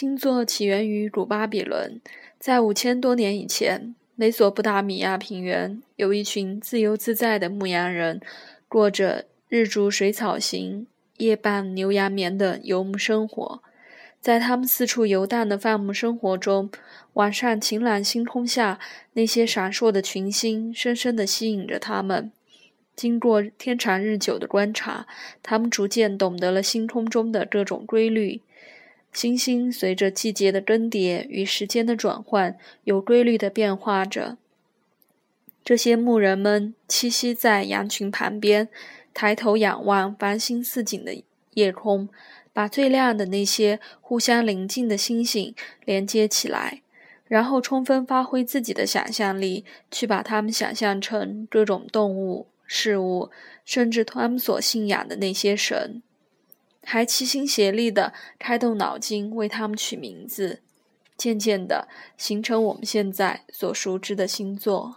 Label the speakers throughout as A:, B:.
A: 星座起源于古巴比伦，在五千多年以前，美索不达米亚平原有一群自由自在的牧羊人，过着日逐水草行、夜伴牛羊眠的游牧生活。在他们四处游荡的放牧生活中，晚上晴朗星空下，那些闪烁的群星深深地吸引着他们。经过天长日久的观察，他们逐渐懂得了星空中的各种规律。星星随着季节的更迭与时间的转换，有规律地变化着。这些牧人们栖息在羊群旁边，抬头仰望繁星似锦的夜空。把最亮的那些互相邻近的星星连接起来，然后充分发挥自己的想象力，去把它们想象成各种动物、事物，甚至他们所信仰的那些神，还齐心协力地开动脑筋为他们取名字，渐渐地形成我们现在所熟知的星座。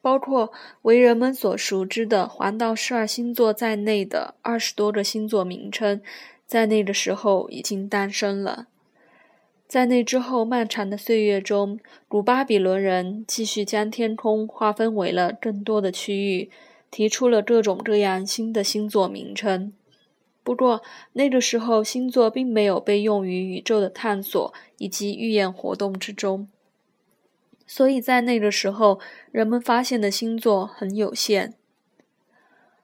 A: 包括为人们所熟知的黄道十二星座在内的二十多个星座名称，在那个时候已经诞生了。在那之后漫长的岁月中，古巴比伦人继续将天空划分为了更多的区域，提出了各种各样新的星座名称。不过，那个时候星座并没有被用于宇宙的探索以及预言活动之中。所以在那个时候，人们发现的星座很有限。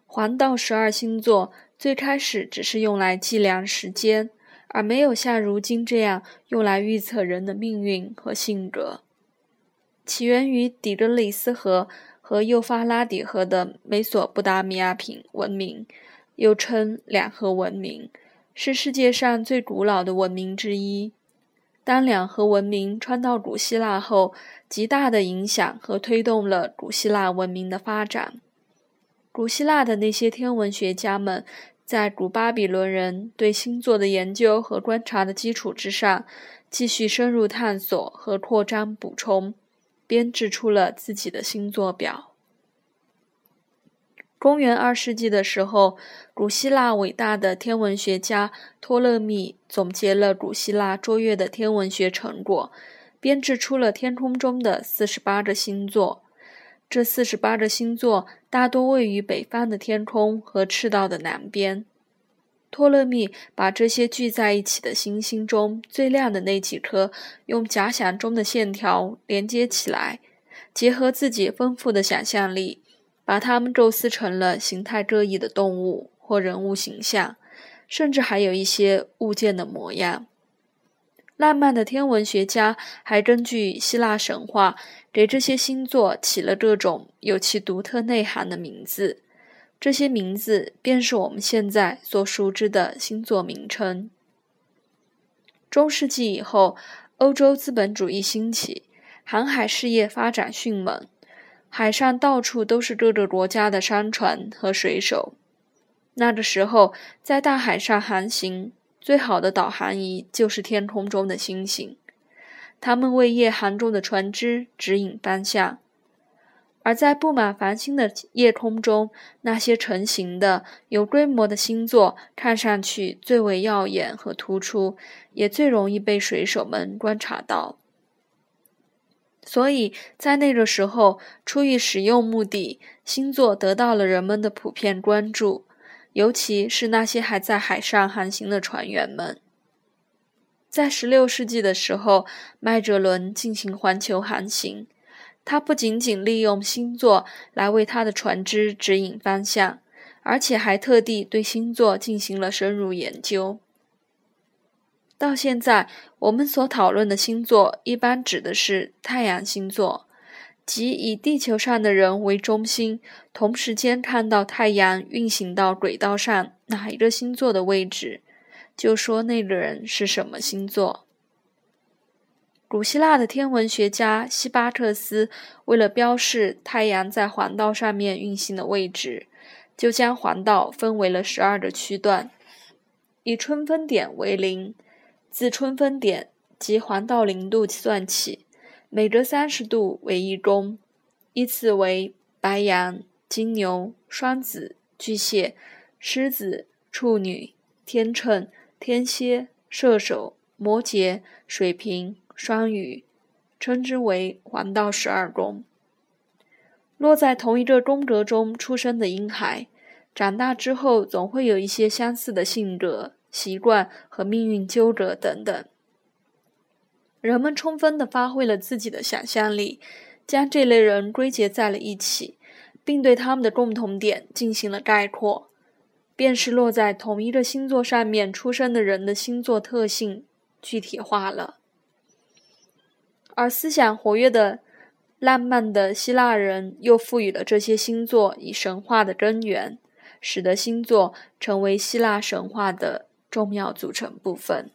A: 黄道十二星座最开始只是用来计量时间，而没有像如今这样用来预测人的命运和性格。起源于底格里斯河和幼发拉底河的美索不达米亚品文明，又称两河文明，是世界上最古老的文明之一。当两河文明传到古希腊后，极大的影响和推动了古希腊文明的发展。古希腊的那些天文学家们，在古巴比伦人对星座的研究和观察的基础之上，继续深入探索和扩张补充，编制出了自己的星座表。公元二世纪的时候，古希腊伟大的天文学家托勒密总结了古希腊卓越的天文学成果，编制出了天空中的四十八个星座。这四十八个星座大多位于北方的天空和赤道的南边。托勒密把这些聚在一起的星星中最亮的那几颗，用假想中的线条连接起来，结合自己丰富的想象力。把它们构思成了形态各异的动物或人物形象，甚至还有一些物件的模样。浪漫的天文学家还根据希腊神话，给这些星座起了各种有其独特内涵的名字。这些名字便是我们现在所熟知的星座名称。中世纪以后，欧洲资本主义兴起，航海事业发展迅猛。海上到处都是各个国家的商船和水手。那个时候，在大海上航行，最好的导航仪就是天空中的星星，它们为夜航中的船只指引方向。而在布满繁星的夜空中，那些成型的、有规模的星座看上去最为耀眼和突出，也最容易被水手们观察到。所以在那个时候，出于实用目的，星座得到了人们的普遍关注，尤其是那些还在海上航行的船员们。在16世纪的时候，麦哲伦进行环球航行，他不仅仅利用星座来为他的船只指引方向，而且还特地对星座进行了深入研究。到现在，我们所讨论的星座一般指的是太阳星座，即以地球上的人为中心，同时间看到太阳运行到轨道上哪一个星座的位置，就说那个人是什么星座。古希腊的天文学家希巴特斯为了标示太阳在黄道上面运行的位置，就将黄道分为了十二个区段，以春分点为零。自春分点及黄道零度算起，每隔三十度为一宫，依次为白羊、金牛、双子、巨蟹、狮子、处女、天秤、天蝎、射手、摩羯、水瓶、双鱼，称之为黄道十二宫。落在同一个宫格中出生的婴孩，长大之后总会有一些相似的性格、习惯和命运纠葛等等。人们充分地发挥了自己的想象力，将这类人归结在了一起，并对他们的共同点进行了概括。便是落在同一个星座上面出生的人的星座特性具体化了，而思想活跃的、浪漫的希腊人又赋予了这些星座以神话的根源，使得星座成为希腊神话的重要组成部分。